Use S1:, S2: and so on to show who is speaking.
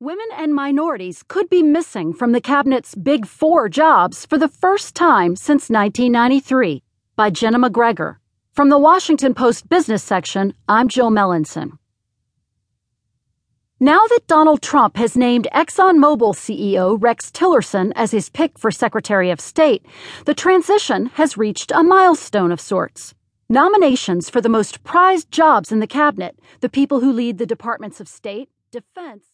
S1: Women and minorities could be missing from the Cabinet's Big Four jobs for the first time since 1993 by Jena McGregor. From the Washington Post Business section, I'm Jill Melancon. Now that Donald Trump has named ExxonMobil CEO Rex Tillerson as his pick for Secretary of State, the transition has reached a milestone of sorts. Nominations for the most prized jobs in the cabinet, the people who lead the departments of state, defense,